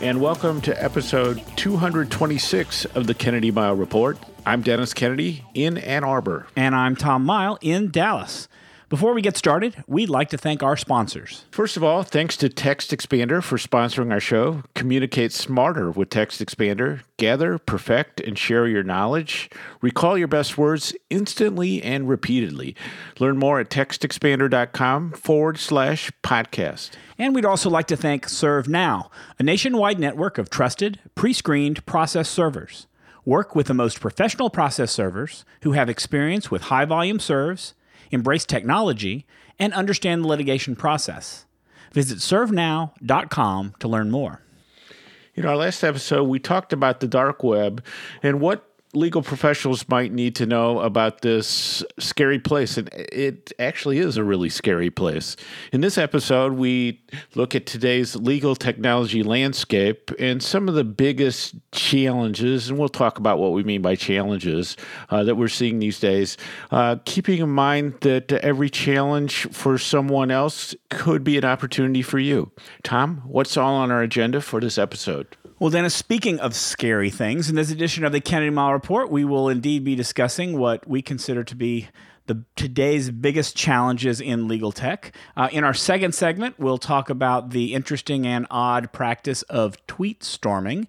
And welcome to episode 226 of the Kennedy Mighell Report. I'm Dennis Kennedy in Ann Arbor. And I'm Tom Mighell in Dallas. Before we get started, we'd like to thank our sponsors. First of all, thanks to TextExpander for sponsoring our show. Communicate smarter with TextExpander. Gather, perfect, and share your knowledge. Recall your best words instantly and repeatedly. Learn more at textexpander.com forward slash podcast. And we'd also like to thank ServeNow, a nationwide network of trusted, pre screened process servers. Work with the most professional process servers who have experience with high volume serves, embrace technology, and understand the litigation process. Visit servenow.com to learn more. In our last episode, we talked about the dark web and what legal professionals might need to know about this scary place. And it actually is a really scary place. In this episode, we look at today's legal technology landscape and some of the biggest challenges. And we'll talk about what we mean by challenges uh, that we're seeing these days. Uh, keeping in mind that every challenge for someone else could be an opportunity for you. Tom, what's all on our agenda for this episode? Well, Dennis, speaking of scary things, in this edition of the Kennedy Mighell Report, we will indeed be discussing what we consider to be the today's biggest challenges in legal tech. Uh, in our second segment, we'll talk about the interesting and odd practice of tweet storming.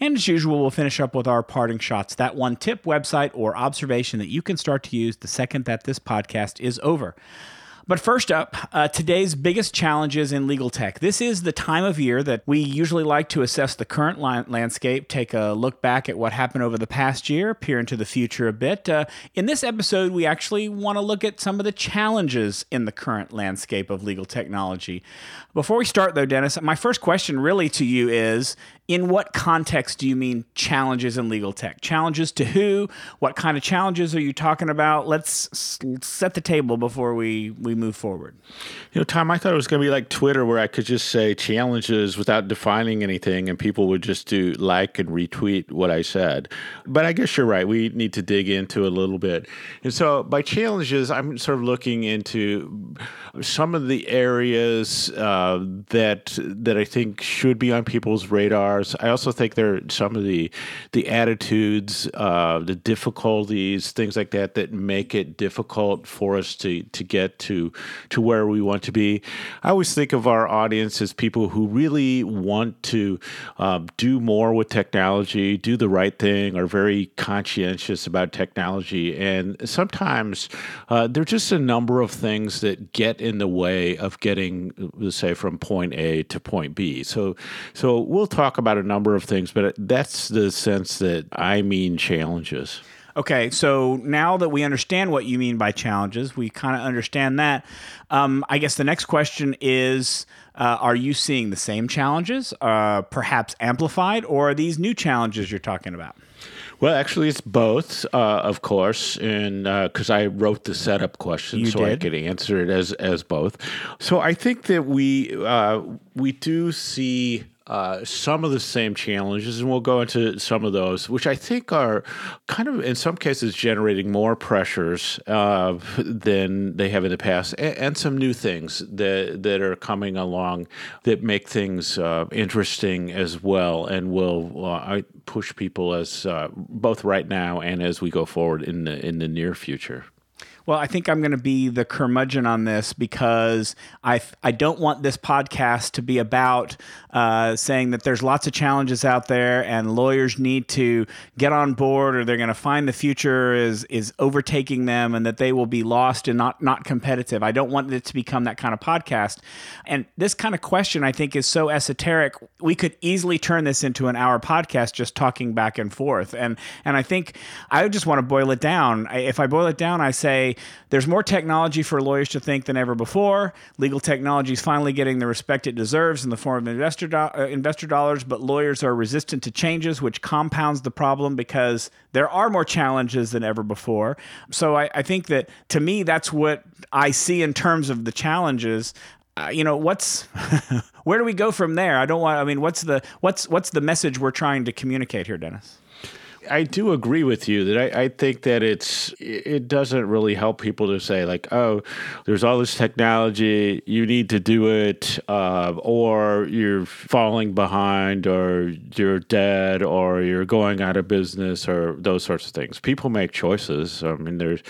And as usual, we'll finish up with our parting shots that one tip, website, or observation that you can start to use the second that this podcast is over. But first up, uh, today's biggest challenges in legal tech. This is the time of year that we usually like to assess the current li- landscape, take a look back at what happened over the past year, peer into the future a bit. Uh, in this episode, we actually want to look at some of the challenges in the current landscape of legal technology. Before we start, though, Dennis, my first question really to you is in what context do you mean challenges in legal tech? Challenges to who? What kind of challenges are you talking about? Let's set the table before we, we move forward. You know, Tom, I thought it was going to be like Twitter where I could just say challenges without defining anything and people would just do like and retweet what I said. But I guess you're right. We need to dig into a little bit. And so by challenges, I'm sort of looking into some of the areas uh, that that I think should be on people's I also think there are some of the the attitudes, uh, the difficulties, things like that that make it difficult for us to to get to to where we want to be. I always think of our audience as people who really want to um, do more with technology, do the right thing, are very conscientious about technology, and sometimes uh, there are just a number of things that get in the way of getting, let's say, from point A to point B. So, so we'll talk about a number of things, but that's the sense that I mean challenges. Okay, so now that we understand what you mean by challenges, we kind of understand that. Um, I guess the next question is uh, Are you seeing the same challenges, uh, perhaps amplified, or are these new challenges you're talking about? Well, actually, it's both, uh, of course, and because uh, I wrote the setup question, you so did? I could answer it as as both. So I think that we uh, we do see uh, some of the same challenges, and we'll go into some of those, which I think are kind of, in some cases, generating more pressures uh, than they have in the past, and, and, some new things that that are coming along that make things uh, interesting as well, and will uh, push people as uh, both right now and as we go forward in the in the near future. Well, I think I'm going to be the curmudgeon on this because I I don't want this podcast to be about uh, saying that there's lots of challenges out there and lawyers need to get on board or they're going to find the future is is overtaking them and that they will be lost and not not competitive. I don't want it to become that kind of podcast. And this kind of question I think is so esoteric. We could easily turn this into an hour podcast just talking back and forth. And and I think I just want to boil it down. If I boil it down, I say there's more technology for lawyers to think than ever before. Legal technology is finally getting the respect it deserves in the form of investor do- uh, investor dollars, but lawyers are resistant to changes, which compounds the problem because there are more challenges than ever before. So I, I think that to me, that's what I see in terms of the challenges. Uh, you know what's where do we go from there i don't want i mean what's the what's what's the message we're trying to communicate here dennis I do agree with you that I, I, think that it's it doesn't really help people to say like, oh, there's all this technology, you need to do it, uh, or you're falling behind, or you're dead, or you're going out of business, or those sorts of things. People make choices. I mean, there's,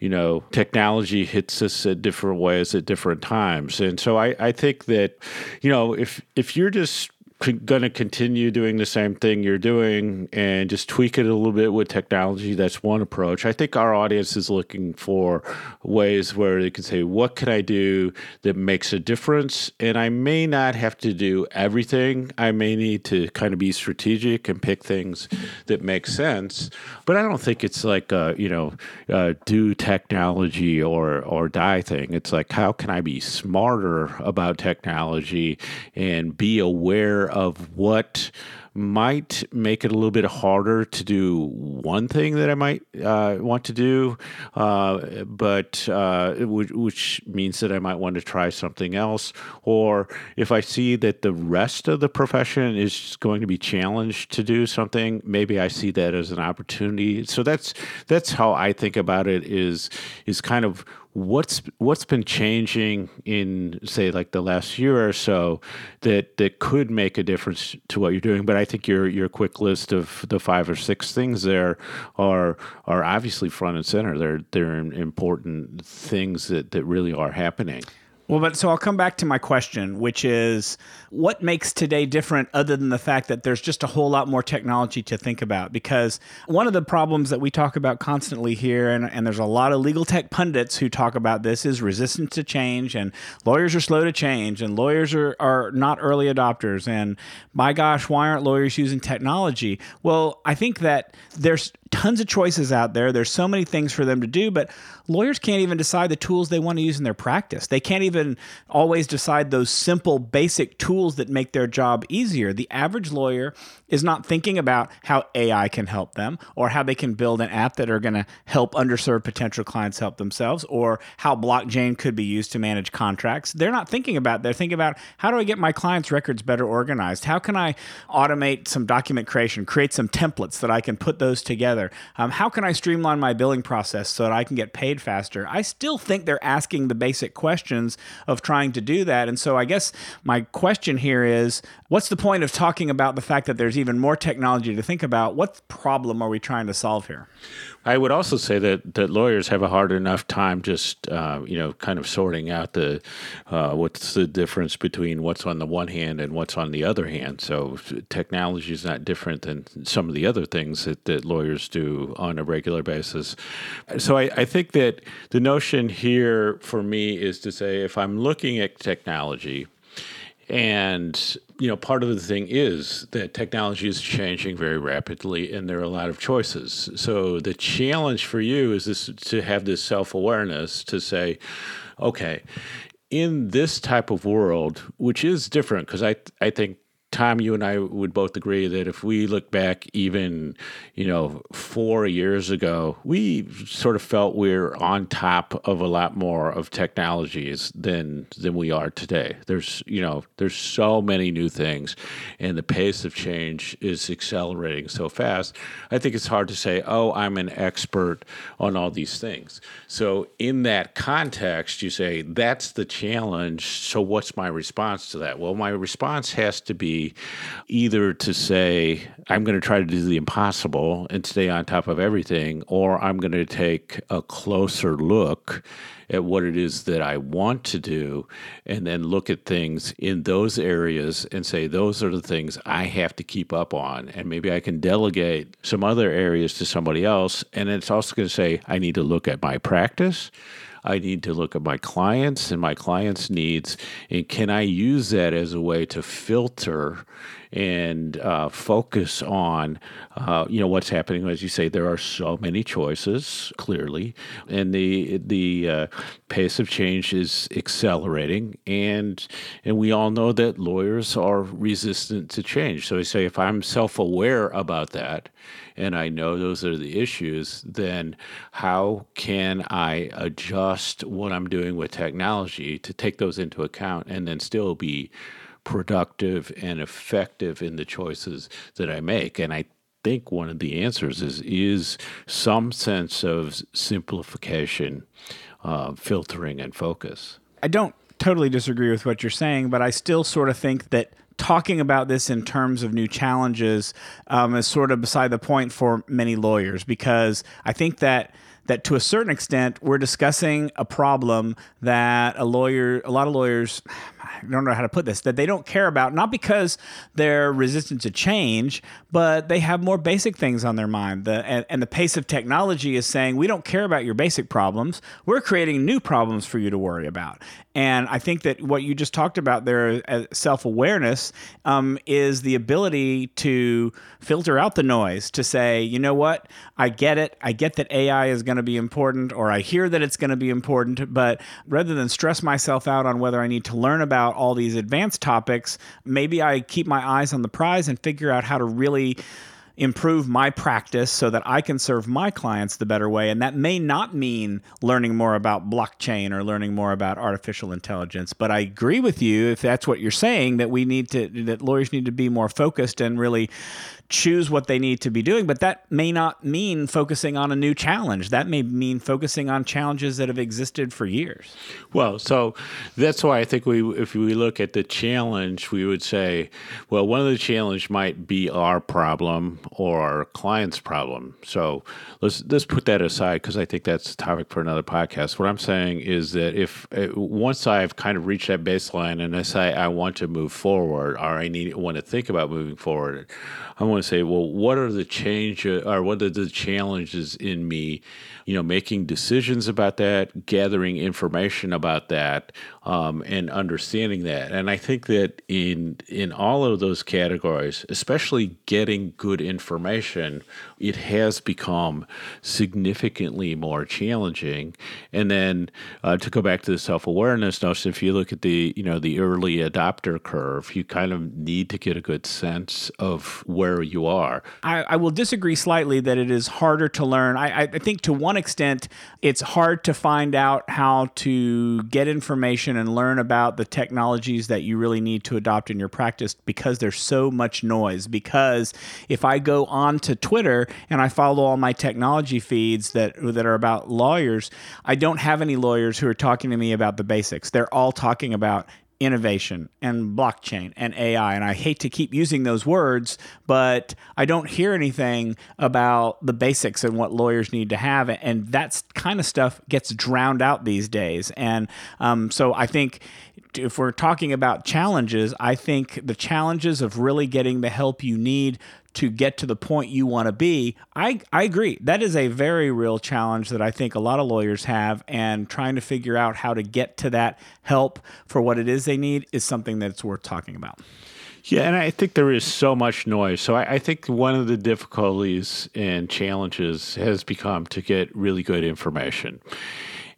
you know, technology hits us at different ways at different times, and so I, I think that, you know, if if you're just going to continue doing the same thing you're doing and just tweak it a little bit with technology. That's one approach. I think our audience is looking for ways where they can say, What can I do that makes a difference? And I may not have to do everything. I may need to kind of be strategic and pick things that make sense. But I don't think it's like, a, you know, a do technology or, or die thing. It's like, how can I be smarter about technology and be aware of what might make it a little bit harder to do one thing that I might uh, want to do, uh, but uh, which means that I might want to try something else. Or if I see that the rest of the profession is going to be challenged to do something, maybe I see that as an opportunity. So that's that's how I think about it. Is is kind of what's what's been changing in say like the last year or so that that could make a difference to what you're doing? But i think your your quick list of the five or six things there are are obviously front and center. They're they're important things that that really are happening. Well, but so I'll come back to my question, which is what makes today different other than the fact that there's just a whole lot more technology to think about? Because one of the problems that we talk about constantly here, and, and there's a lot of legal tech pundits who talk about this, is resistance to change, and lawyers are slow to change, and lawyers are, are not early adopters. And my gosh, why aren't lawyers using technology? Well, I think that there's tons of choices out there. There's so many things for them to do, but lawyers can't even decide the tools they want to use in their practice. They can't even always decide those simple, basic tools that make their job easier. The average lawyer is not thinking about how AI can help them or how they can build an app that are going to help underserved potential clients help themselves or how blockchain could be used to manage contracts. They're not thinking about, they're thinking about how do I get my clients' records better organized? How can I automate some document creation, create some templates that I can put those together? Um, how can I streamline my billing process so that I can get paid faster? I still think they're asking the basic questions of trying to do that. And so I guess my question here is what's the point of talking about the fact that there's even more technology to think about. What problem are we trying to solve here? I would also say that, that lawyers have a hard enough time just uh, you know kind of sorting out the uh, what's the difference between what's on the one hand and what's on the other hand. So technology is not different than some of the other things that, that lawyers do on a regular basis. So I, I think that the notion here for me is to say if I'm looking at technology and you know, part of the thing is that technology is changing very rapidly, and there are a lot of choices. So the challenge for you is this to have this self awareness to say, okay, in this type of world, which is different, because I I think Tom, you and I would both agree that if we look back even, you know, four years ago, we sort of felt we are on top of a lot more of technologies than than we are today. There's, you know, there's so many new things, and the pace of change is accelerating so fast. I think it's hard to say, oh, I'm an expert on all these things. So in that context, you say that's the challenge. So what's my response to that? Well, my response has to be either to say, I'm going to try to do the impossible and stay on top of everything, or I'm going to take a closer look at what it is that I want to do and then look at things in those areas and say, those are the things I have to keep up on. And maybe I can delegate some other areas to somebody else. And it's also going to say, I need to look at my practice. I need to look at my clients and my clients' needs, and can I use that as a way to filter and uh, focus on uh, you know what's happening. As you say, there are so many choices clearly, and the the uh, pace of change is accelerating, and and we all know that lawyers are resistant to change. So I say if I'm self aware about that and I know those are the issues, then how can I adjust what I'm doing with technology to take those into account and then still be productive and effective in the choices that I make? And I think one of the answers is is some sense of simplification, uh, filtering, and focus. I don't totally disagree with what you're saying, but I still sort of think that talking about this in terms of new challenges um, is sort of beside the point for many lawyers because I think that that to a certain extent we're discussing a problem that a lawyer a lot of lawyers I don't know how to put this that they don't care about not because they're resistant to change but they have more basic things on their mind. The, and, and the pace of technology is saying we don't care about your basic problems. We're creating new problems for you to worry about and I think that what you just talked about there, uh, self awareness, um, is the ability to filter out the noise, to say, you know what, I get it. I get that AI is going to be important, or I hear that it's going to be important. But rather than stress myself out on whether I need to learn about all these advanced topics, maybe I keep my eyes on the prize and figure out how to really improve my practice so that I can serve my clients the better way. And that may not mean learning more about blockchain or learning more about artificial intelligence. But I agree with you if that's what you're saying that we need to, that lawyers need to be more focused and really choose what they need to be doing. But that may not mean focusing on a new challenge. That may mean focusing on challenges that have existed for years. Well, so that's why I think we, if we look at the challenge, we would say, well, one of the challenge might be our problem or our client's problem. So let's let's put that aside because I think that's a topic for another podcast. What I'm saying is that if uh, once I've kind of reached that baseline and I say I want to move forward or I need want to think about moving forward, I want to say, well, what are the change or what are the challenges in me you know, making decisions about that, gathering information about that, um, and understanding that. And I think that in in all of those categories, especially getting good information, it has become significantly more challenging. And then uh, to go back to the self awareness notion, if you look at the you know the early adopter curve, you kind of need to get a good sense of where you are. I, I will disagree slightly that it is harder to learn. I, I think to one extent, it's hard to find out how to get information and learn about the technologies that you really need to adopt in your practice because there's so much noise. Because if I go on to Twitter and I follow all my technology feeds that that are about lawyers, I don't have any lawyers who are talking to me about the basics. They're all talking about innovation and blockchain and AI. And I hate to keep using those words, but I don't hear anything about the basics and what lawyers need to have. And that kind of stuff gets drowned out these days. And um, so I think if we're talking about challenges, I think the challenges of really getting the help you need to get to the point you want to be, I, I agree. That is a very real challenge that I think a lot of lawyers have, and trying to figure out how to get to that help for what it is they need is something that's worth talking about. Yeah, and I think there is so much noise. So I, I, think one of the difficulties and challenges has become to get really good information.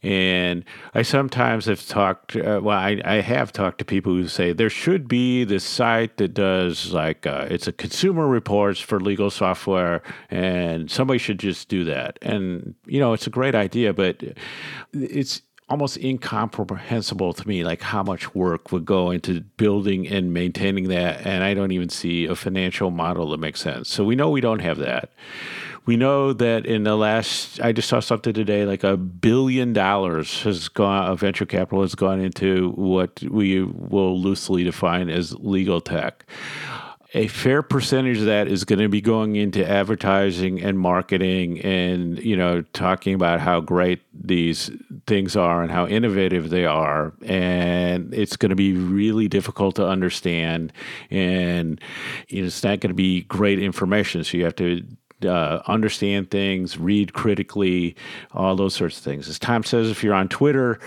And I sometimes have talked, uh, well, I, I have talked to people who say there should be this site that does like, uh, it's a consumer reports for legal software, and somebody should just do that. And, you know, it's a great idea, but it's, almost incomprehensible to me like how much work would go into building and maintaining that and i don't even see a financial model that makes sense so we know we don't have that we know that in the last, I just saw something today, like a billion dollars has gone, of venture capital has gone into what we will loosely define as legal tech. A fair percentage of that is going to be going into advertising and marketing and, you know, talking about how great these things are and how innovative they are. And it's going to be really difficult to understand. And you know, it's not going to be great information. So you have to uh, understand things, read critically, all those sorts of things. As Tom says, if you're on Twitter,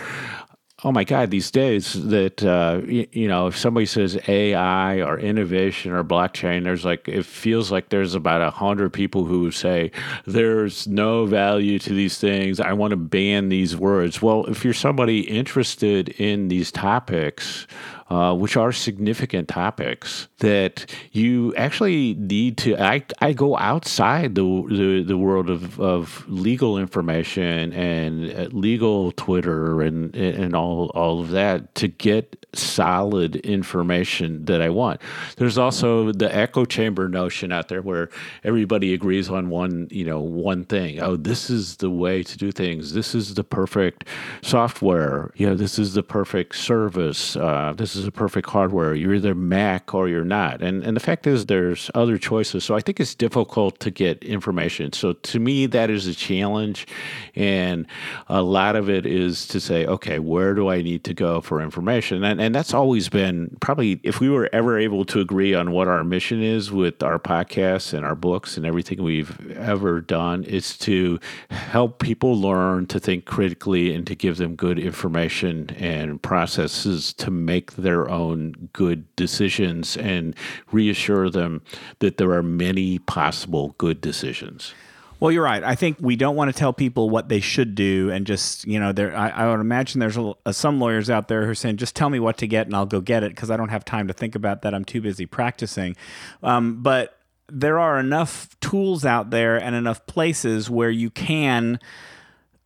oh my God, these days that, uh, you, you, know, if somebody says AI or innovation or blockchain, there's like, it feels like there's about a hundred people who say there's no value to these things. I want to ban these words. Well, if you're somebody interested in these topics, uh, which are significant topics that you actually need to. I, I go outside the, the, the world of, of legal information and uh, legal Twitter and and all all of that to get solid information that I want. There's also the echo chamber notion out there where everybody agrees on one you know one thing. Oh, this is the way to do things. This is the perfect software. You know, this is the perfect service. Uh, this is a perfect hardware. You're either Mac or you're not. And and the fact is there's other choices. So I think it's difficult to get information. So to me that is a challenge and a lot of it is to say, okay, where do I need to go for information? And and that's always been probably if we were ever able to agree on what our mission is with our podcasts and our books and everything we've ever done is to help people learn to think critically and to give them good information and processes to make their own good decisions and reassure them that there are many possible good decisions. Well, you're right. I think we don't want to tell people what they should do, and just you know, there. I, I would imagine there's a, a, some lawyers out there who are saying, "Just tell me what to get, and I'll go get it," because I don't have time to think about that. I'm too busy practicing. Um, but there are enough tools out there and enough places where you can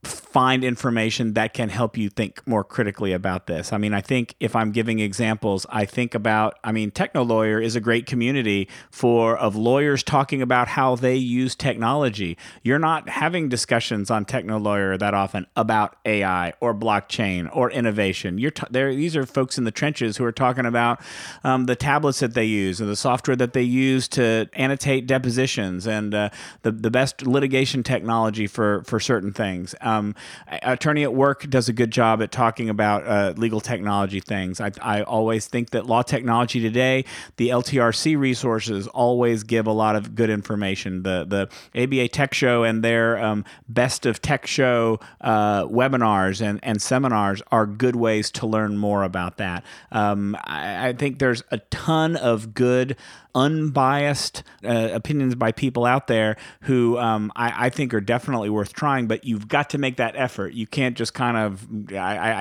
find information that can help you think more critically about this. I mean, I think if I'm giving examples, I think about I mean, TechnoLawyer is a great community for of lawyers talking about how they use technology. You're not having discussions on TechnoLawyer that often about AI or blockchain or innovation. You're t- there these are folks in the trenches who are talking about um, the tablets that they use and the software that they use to annotate depositions and uh, the the best litigation technology for for certain things. Um, Attorney at Work does a good job at talking about uh, legal technology things. I, I always think that law technology today, the LTRC resources always give a lot of good information. The the ABA Tech Show and their um, Best of Tech Show uh, webinars and, and seminars are good ways to learn more about that. Um, I, I think there's a ton of good unbiased uh, opinions by people out there who um, I, I, think are definitely worth trying. But you've got to make that effort. You can't just kind of. I,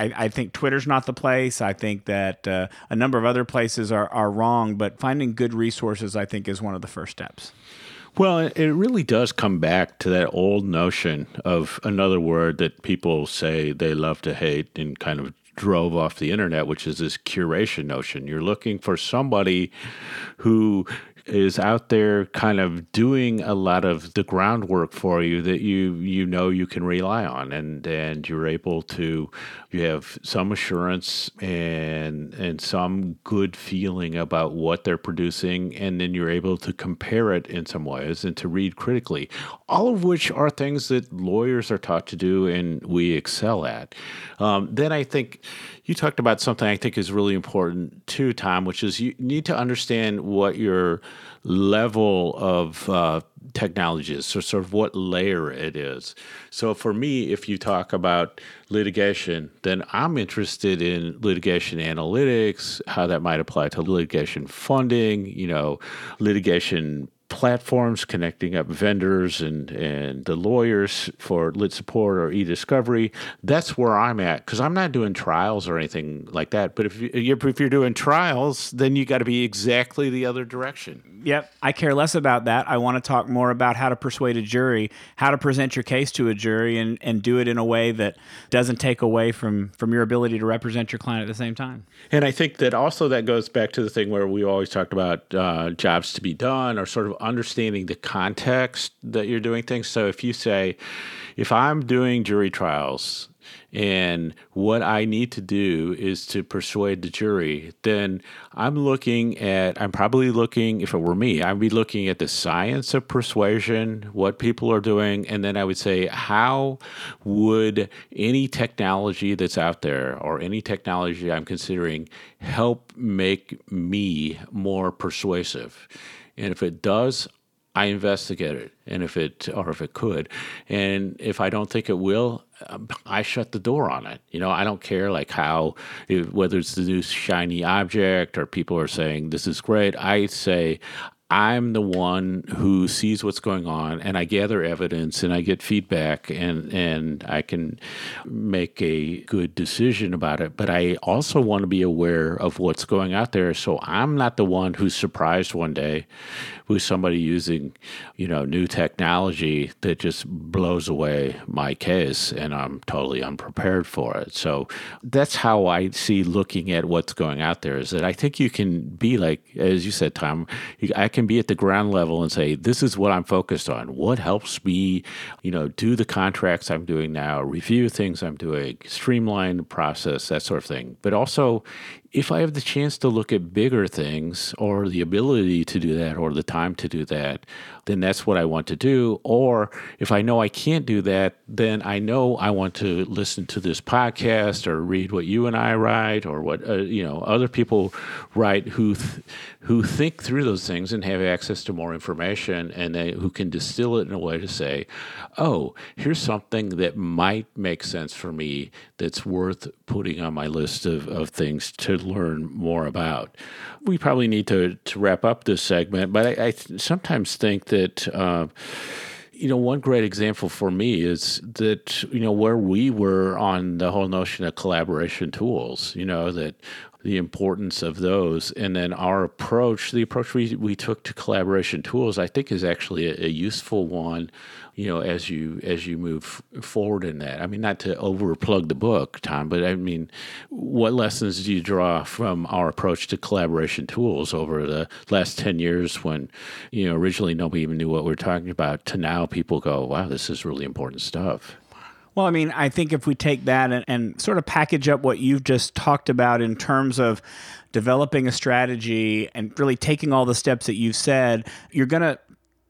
I, I think Twitter's not the place. I think that uh, a number of other places are, are wrong. But finding good resources, I think, is one of the first steps. Well, it really does come back to that old notion of another word that people say they love to hate and kind of drove off the internet, which is this curation notion. You're looking for somebody who is out there kind of doing a lot of the groundwork for you that you you know you can rely on and and you're able to you have some assurance and and some good feeling about what they're producing and then you're able to compare it in some ways and to read critically all of which are things that lawyers are taught to do and we excel at. Um, then i think you talked about something i think is really important too tom which is you need to understand what your level of uh, technology is, so sort of what layer it is. So for me, if you talk about litigation, then I'm interested in litigation analytics, how that might apply to litigation funding, you know, litigation platforms connecting up vendors and, and the lawyers for lit support or e-discovery that's where i'm at because i'm not doing trials or anything like that but if, you're, if you're doing trials then you got to be exactly the other direction Yep, I care less about that. I want to talk more about how to persuade a jury, how to present your case to a jury, and, and do it in a way that doesn't take away from from your ability to represent your client at the same time. And I think that also that goes back to the thing where we always talked about uh, jobs to be done, or sort of understanding the context that you're doing things. So if you say, if I'm doing jury trials and what I need to do is to persuade the jury, then I'm looking at, I'm probably looking, if it were me, I'd be looking at the science of persuasion, what people are doing, and then I would say, how would any technology that's out there or any technology I'm considering help make me more persuasive? And if it does, I investigate it, and if it or if it could, and if I don't think it will, um, I shut the door on it. You know, I don't care like how whether it's the new shiny object or people are saying this is great. I say I'm the one who sees what's going on and I gather evidence and I get feedback and, and I can make a good decision about it. But I also want to be aware of what's going out there. So I'm not the one who's surprised one day with somebody using, you know, new technology that just blows away my case and I'm totally unprepared for it. So that's how I see looking at what's going out there is that I think you can be like, as you said, Tom, I can be at the ground level and say, this is what I'm focused on. What helps me, you know, do the contracts I'm doing now, review things I'm doing, streamline the process, that sort of thing. But also, if I have the chance to look at bigger things or the ability to do that or the time to do that, then that's what I want to do. Or if I know I can't do that, then I know I want to listen to this podcast or read what you and I write or what uh, you know other people write who th- who think through those things and have access to more information and they, who can distill it in a way to say, "Oh, here's something that might make sense for me that's worth putting on my list of, of things to learn more about." We probably need to to wrap up this segment, but I, I sometimes think that. Uh, you know, one great example for me is that, you know, where we were on the whole notion of collaboration tools, you know, that the importance of those. And then our approach, the approach we, we took to collaboration tools, I think is actually a, a useful one, you know, as you as you move forward in that. I mean, not to overplug the book, Tom, but I mean, what lessons do you draw from our approach to collaboration tools over the last 10 years when, you know, originally nobody even knew what we are talking about to now people go, wow, this is really important stuff. Well, I mean, I think if we take that and, and, sort of package up what you've just talked about in terms of developing a strategy and really taking all the steps that you've said, you're going to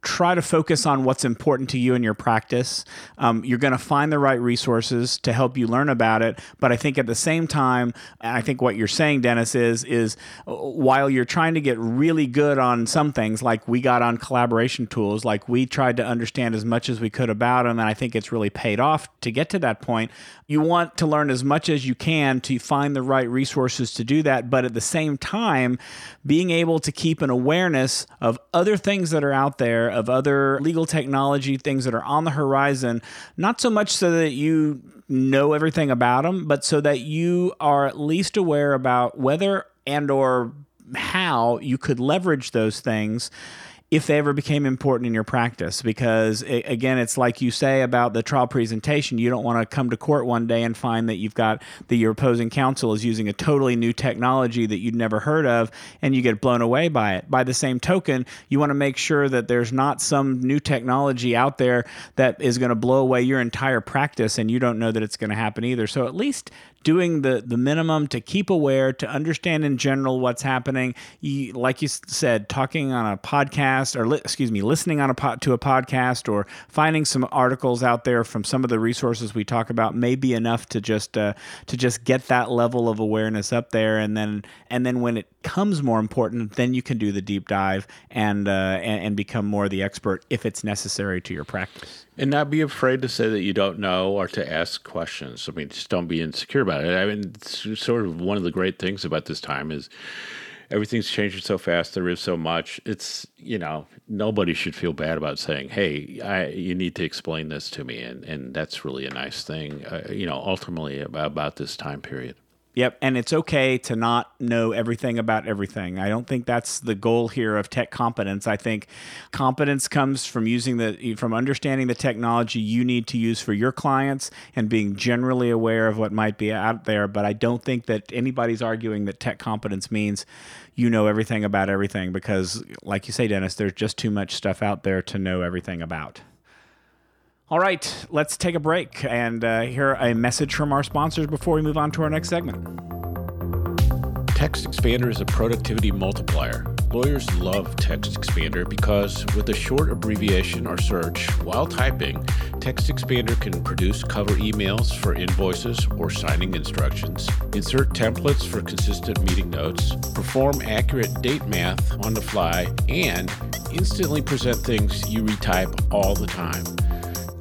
try to focus on what's important to you in your practice. Um, you're going to find the right resources to help you learn about it. But I think at the same time, I think what you're saying, Dennis, is is uh, while you're trying to get really good on some things, like we got on collaboration tools, like we tried to understand as much as we could about them, and I think it's really paid off to get to that point. You want to learn as much as you can to find the right resources to do that, but at the same time, being able to keep an awareness of other things that are out there of other legal technology things that are on the horizon, not so much so that you know everything about them, but so that you are at least aware about whether and or how you could leverage those things if they ever became important in your practice. Because again, it's like you say about the trial presentation. You don't want to come to court one day and find that you've got that your opposing counsel is using a totally new technology that you'd never heard of, and you get blown away by it. By the same token, you want to make sure that there's not some new technology out there that is going to blow away your entire practice, and you don't know that it's going to happen either. So at least doing the the minimum to keep aware, to understand in general what's happening. You, like you said, talking on a podcast or li- excuse me, listening on a to a podcast or finding some articles out there from some of the resources we talk about may be enough to just uh, to just get that level of awareness up there, and then and then when it becomes more important, then you can do the deep dive and, uh, and, and become more the expert if it's necessary to your practice. And not be afraid to say that you don't know or to ask questions. I mean, just don't be insecure about it. I mean, it's sort of one of the great things about this time is everything's changing so fast. There is so much. It's you know nobody should feel bad about saying, "Hey, I, you need to explain this to me," and and that's really a nice thing. Uh, you know, ultimately about, about this time period. Yep, and it's okay to not know everything about everything. I don't think that's the goal here of tech competence. I think competence comes from using the from understanding the technology you need to use for your clients and being generally aware of what might be out there, but I don't think that anybody's arguing that tech competence means you know everything about everything because like you say Dennis, there's just too much stuff out there to know everything about. All right, let's take a break and uh, hear a message from our sponsors before we move on to our next segment. TextExpander is a productivity multiplier Lawyers love TextExpander because with a short abbreviation or search while typing, TextExpander can produce cover emails for invoices or signing instructions, insert templates for consistent meeting notes, perform accurate date math on the fly, and instantly present things you retype all the time.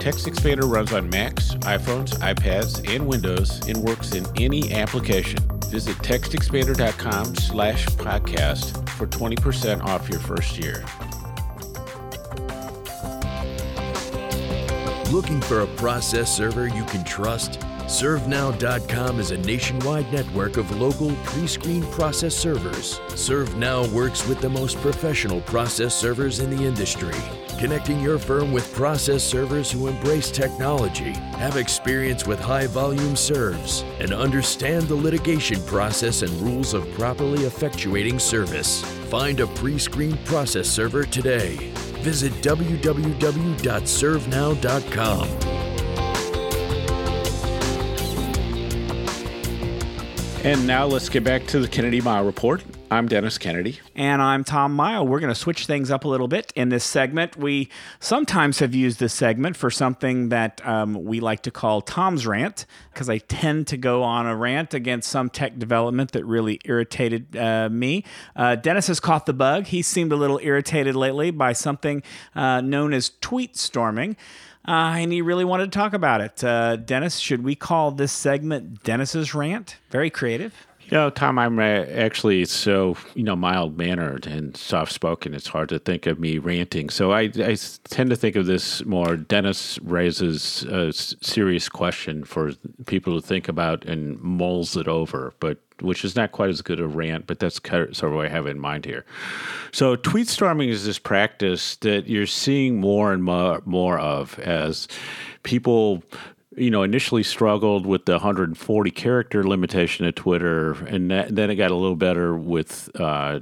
TextExpander runs on Macs, iPhones, iPads, and Windows and works in any application. Visit textexpander.com slash podcast for 20% off your first year. Looking for a process server you can trust? ServeNow.com is a nationwide network of local pre-screened process servers. ServeNow works with the most professional process servers in the industry, connecting your firm with process servers who embrace technology, have experience with high-volume serves, and understand the litigation process and rules of properly effectuating service. Find a pre-screened process server today. Visit www.servenow.com. And now let's get back to the Kennedy Miles Report. I'm Dennis Kennedy. And I'm Tom Miles. We're going to switch things up a little bit in this segment. We sometimes have used this segment for something that um, we like to call Tom's Rant, because I tend to go on a rant against some tech development that really irritated uh, me. Uh, Dennis has caught the bug. He seemed a little irritated lately by something uh, known as tweet storming. Uh, and he really wanted to talk about it. Uh, Dennis, should we call this segment Dennis's Rant? Very creative. You know, Tom, I'm actually so, you know, mild mannered and soft spoken. It's hard to think of me ranting. So I, I tend to think of this more. Dennis raises a serious question for people to think about and mulls it over, but which is not quite as good a rant, but that's kind of sort of what I have in mind here. So, tweet storming is this practice that you're seeing more and more, more of as people you know, initially struggled with the 140 character limitation of Twitter, and that, then it got a little better with uh,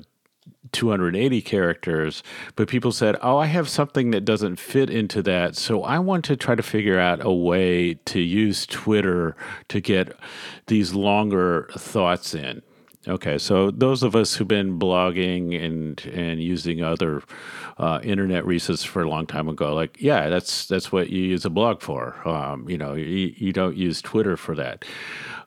280 characters. But people said, "Oh, I have something that doesn't fit into that, so I want to try to figure out a way to use Twitter to get these longer thoughts in." Okay, so those of us who've been blogging and and using other uh, internet resources for a long time ago, like yeah, that's that's what you use a blog for. Um, you know, you, you don't use Twitter for that.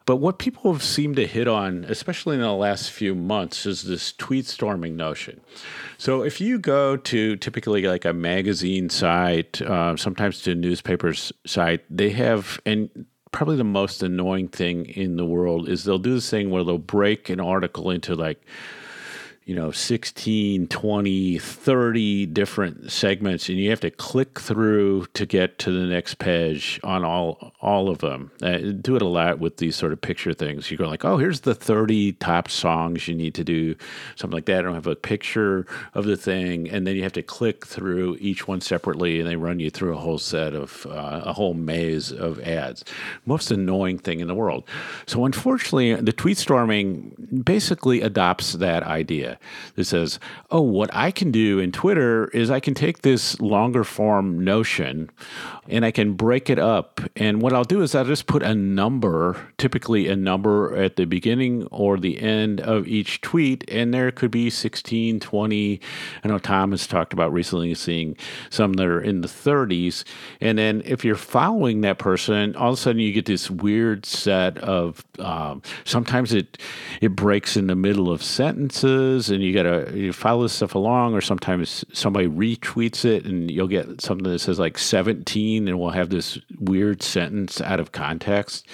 But what people have seemed to hit on, especially in the last few months, is this tweet storming notion. So if you go to typically like a magazine site, uh, sometimes to a newspaper's site, they have and probably the most annoying thing in the world is they'll do this thing where they'll break an article into like you know 16 20 30 different segments and you have to click through to get to the next page on all all of them. Uh, do it a lot with these sort of picture things. You go like oh here's the 30 top songs you need to do something like that. I don't have a picture of the thing and then you have to click through each one separately and they run you through a whole set of uh, a whole maze of ads. Most annoying thing in the world. So unfortunately the tweet storming basically adopts that idea that says, oh, what I can do in Twitter is I can take this longer form notion and I can break it up. And what I'll do is I'll just put a number, typically a number at the beginning or the end of each tweet. And there could be 16, 20. I know Tom has talked about recently seeing some that are in the 30s. And then if you're following that person, all of a sudden you get this weird set of um, sometimes it it breaks in the middle of sentences and you gotta you follow this stuff along or sometimes somebody retweets it and you'll get something that says like 17 and we'll have this weird sentence out of context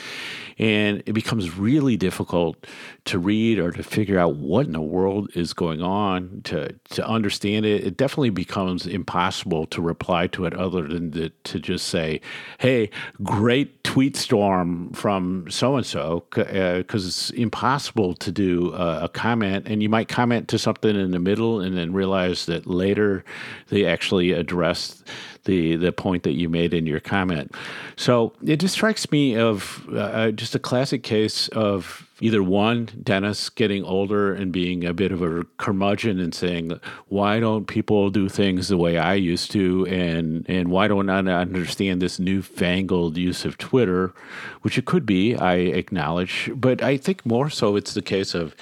and it becomes really difficult to read or to figure out what in the world is going on to to understand it. It definitely becomes impossible to reply to it other than to, to just say hey great tweet storm from so and so uh, because it's impossible to do a, a comment. And you might comment to something in the middle and then realize that later they actually addressed the the point that you made in your comment. So it just strikes me of uh, just a classic case of either one, Dennis getting older and being a bit of a curmudgeon and saying, "Why don't people do things the way I used to?" and and why don't I understand this newfangled use of Twitter, which it could be. I acknowledge, but I think more so it's the case of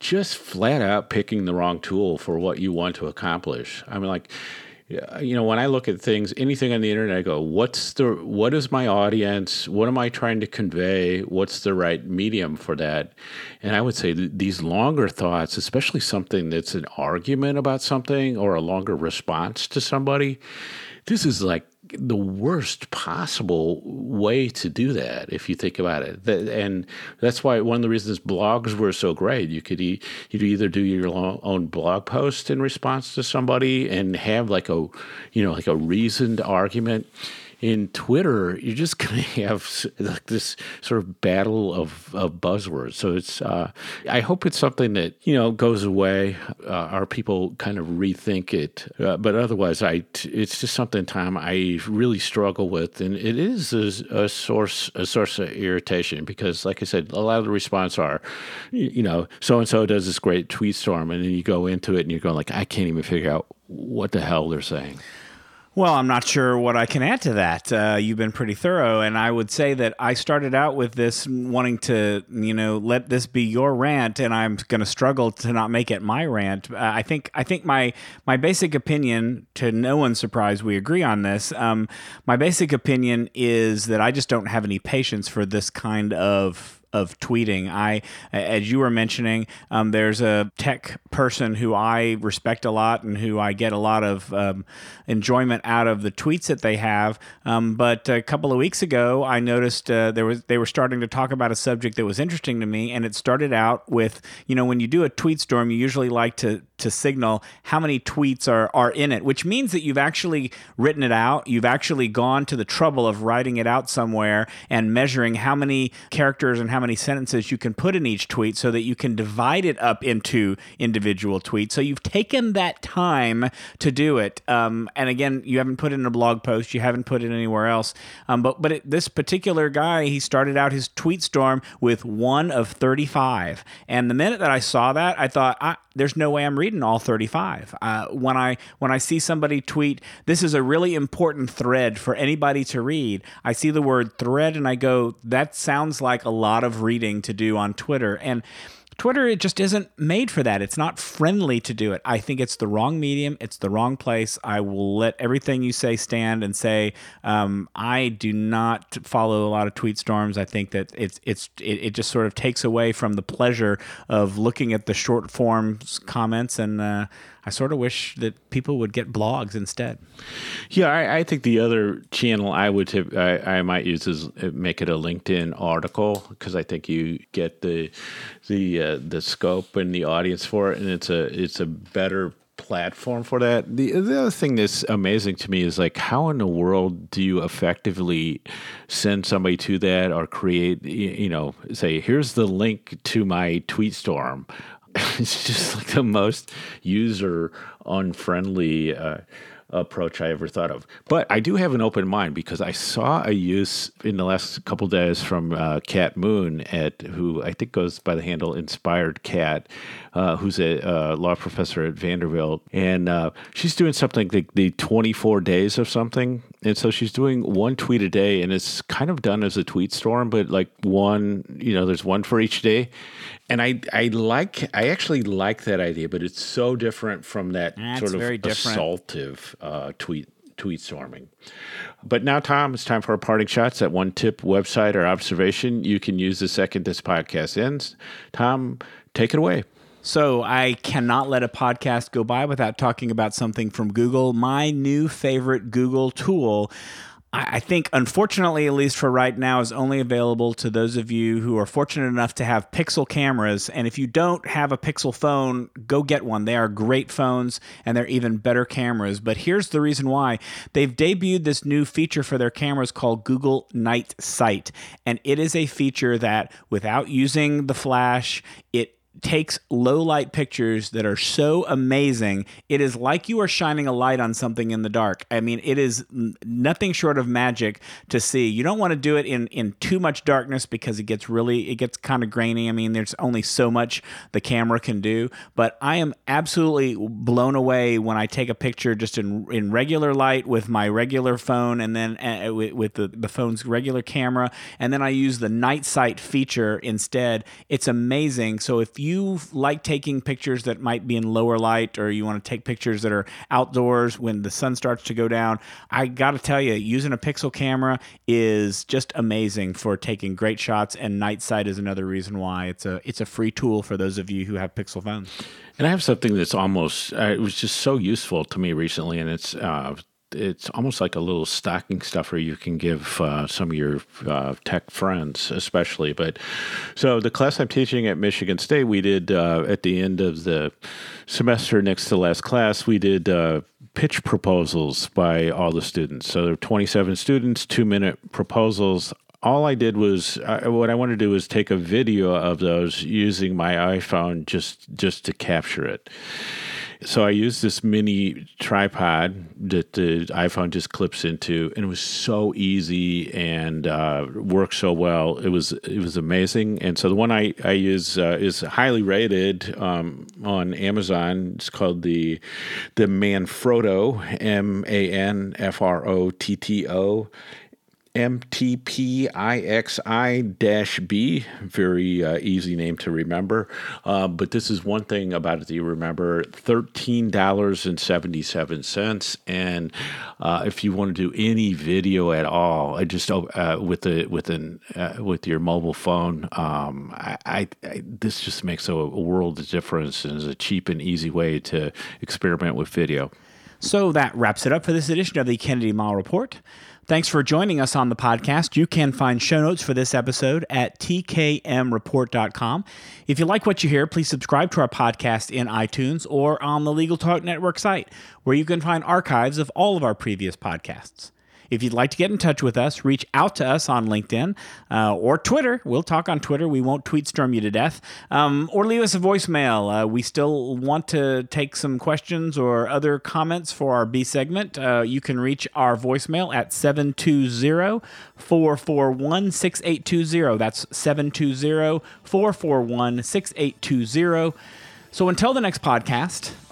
just flat out picking the wrong tool for what you want to accomplish. I mean, like you know when i look at things anything on the internet i go what's the what is my audience? What am i trying to convey? What's the right medium for that? And i would say these longer thoughts especially something that's an argument about something or a longer response to somebody this is like the worst possible way to do that if you think about it. And that's why one of the reasons blogs were so great. You could e- you'd either do your own blog post in response to somebody and have like a you know like a reasoned argument in Twitter, you're just going to have like this sort of battle of, of buzzwords. So it's, uh, I hope it's something that you know goes away. Uh, our people kind of rethink it, uh, but otherwise, I it's just something Tom I really struggle with, and it is a, a, source a source of irritation because, like I said, a lot of the response are, you, you know, so and so does this great tweet storm, and then you go into it and you're going like, I can't even figure out what the hell they're saying. Well, I'm not sure what I can add to that. Uh, you've been pretty thorough, and I would say that I started out with this wanting to, you know, let this be your rant, and I'm going to struggle to not make it my rant. Uh, I think I think my my basic opinion, to no one's surprise, we agree on this. Um, my basic opinion is that I just don't have any patience for this kind of of tweeting. I, as you were mentioning, um, there's a tech person who I respect a lot and who I get a lot of um, enjoyment out of the tweets that they have. Um, but a couple of weeks ago, I noticed uh, there was they were starting to talk about a subject that was interesting to me, and it started out with you know when you do a tweet storm, you usually like to to signal how many tweets are are in it, which means that you've actually written it out. You've actually gone to the trouble of writing it out somewhere and measuring how many characters and how many sentences you can put in each tweet so that you can divide it up into individual tweets. So you've taken that time to do it. Um, and again, you haven't put it in a blog post, you haven't put it anywhere else. Um, but but it, this particular guy, he started out his tweet storm with one of 35. And the minute that I saw that, I thought, I, there's no way I'm reading all 35. Uh, when I when I see somebody tweet, this is a really important thread for anybody to read. I see the word thread and I go, that sounds like a lot of reading to do on Twitter. And Twitter it just isn't made for that. It's not friendly to do it. I think it's the wrong medium. It's the wrong place. I will let everything you say stand and say um, I do not follow a lot of tweet storms. I think that it's it's it, it, just sort of takes away from the pleasure of looking at the short form comments and. Uh, I sort of wish that people would get blogs instead. Yeah, I, I think the other channel I would I, I, might use is uh, make it a LinkedIn article because I think you get the the uh, the scope and the audience for it, and it's a it's a better platform for that. The the other thing that's amazing to me is like how in the world do you effectively send somebody to that or create you know say here's the link to my tweet storm it's just like the most user unfriendly uh, approach I ever thought of. But I do have an open mind because I saw a use in the last couple days from uh, Cat Moon at who I think goes by the handle Inspired Cat, uh, who's a uh, law professor at Vanderbilt, and uh, she's doing something like the 24 days of something, and so she's doing one tweet a day, and it's kind of done as a tweet storm, but like one, you know, there's one for each day, and I I like I actually like that idea, but it's so different from that That's sort of very assaultive uh, tweet tweet storming. But now, Tom, it's time for our parting shots. That one tip, website, or observation you can use the second this podcast ends. Tom, take it away. So I cannot let a podcast go by without talking about something from Google, my new favorite Google tool. I think, unfortunately, at least for right now, is only available to those of you who are fortunate enough to have Pixel cameras. And if you don't have a Pixel phone, go get one. They are great phones and they're even better cameras. But here's the reason why they've debuted this new feature for their cameras called Google Night Sight. And it is a feature that, without using the flash, it takes low light pictures that are so amazing. It is like you are shining a light on something in the dark. I mean, it is nothing short of magic to see. You don't want to do it in in too much darkness because it gets really it gets kind of grainy. I mean, there's only so much the camera can do, but I am absolutely blown away when I take a picture just in in regular light with my regular phone and then uh, with, with the, the phone's regular camera and then I use the night sight feature instead. It's amazing. So if you like taking pictures that might be in lower light or you want to take pictures that are outdoors when the sun starts to go down, I got to tell you, using a pixel camera is just amazing for taking great shots and night sight is another reason why it's a it's a free tool for those of you who have pixel phones. And I have something that's almost uh, it was just so useful to me recently and it's uh, it's almost like a little stocking stuffer you can give uh, some of your uh, tech friends, especially. But so the class I'm teaching at Michigan State, we did uh, at the end of the semester, next to last class, we did uh, pitch proposals by all the students. So there were 27 students, two minute proposals. All I did was what I wanted to do was take a video of those using my iPhone just just to capture it. So I used this mini tripod that the iPhone just clips into, and it was so easy and uh, worked so well. It was it was amazing. And so the one I I use uh, is highly rated um, on Amazon. It's called the the Manfrotto M A N F R O T T O MTPIXI-B. Very uh, easy name to remember. Uh, but this is one thing about it that you remember: thirteen dollars and uh, if you want to do any video at all, I just uh, with the with an uh, with your mobile phone, um, I, I, I, this just makes a, a world of difference and is a cheap and easy way to experiment with video. So that wraps it up for this edition of the Kennedy Mighell Report. Thanks for joining us on the podcast. You can find show notes for this episode at tkmreport.com. If you like what you hear, please subscribe to our podcast in iTunes or on the Legal Talk Network site, where you can find archives of all of our previous podcasts. If you'd like to get in touch with us, reach out to us on LinkedIn uh, or Twitter. We'll talk on Twitter. We won't tweet storm you to death. Um, or leave us a voicemail. Uh, we still want to take some questions or other comments for our B segment. Uh, you can reach our voicemail at 720 441 6820. That's 720 441 6820. So until the next podcast,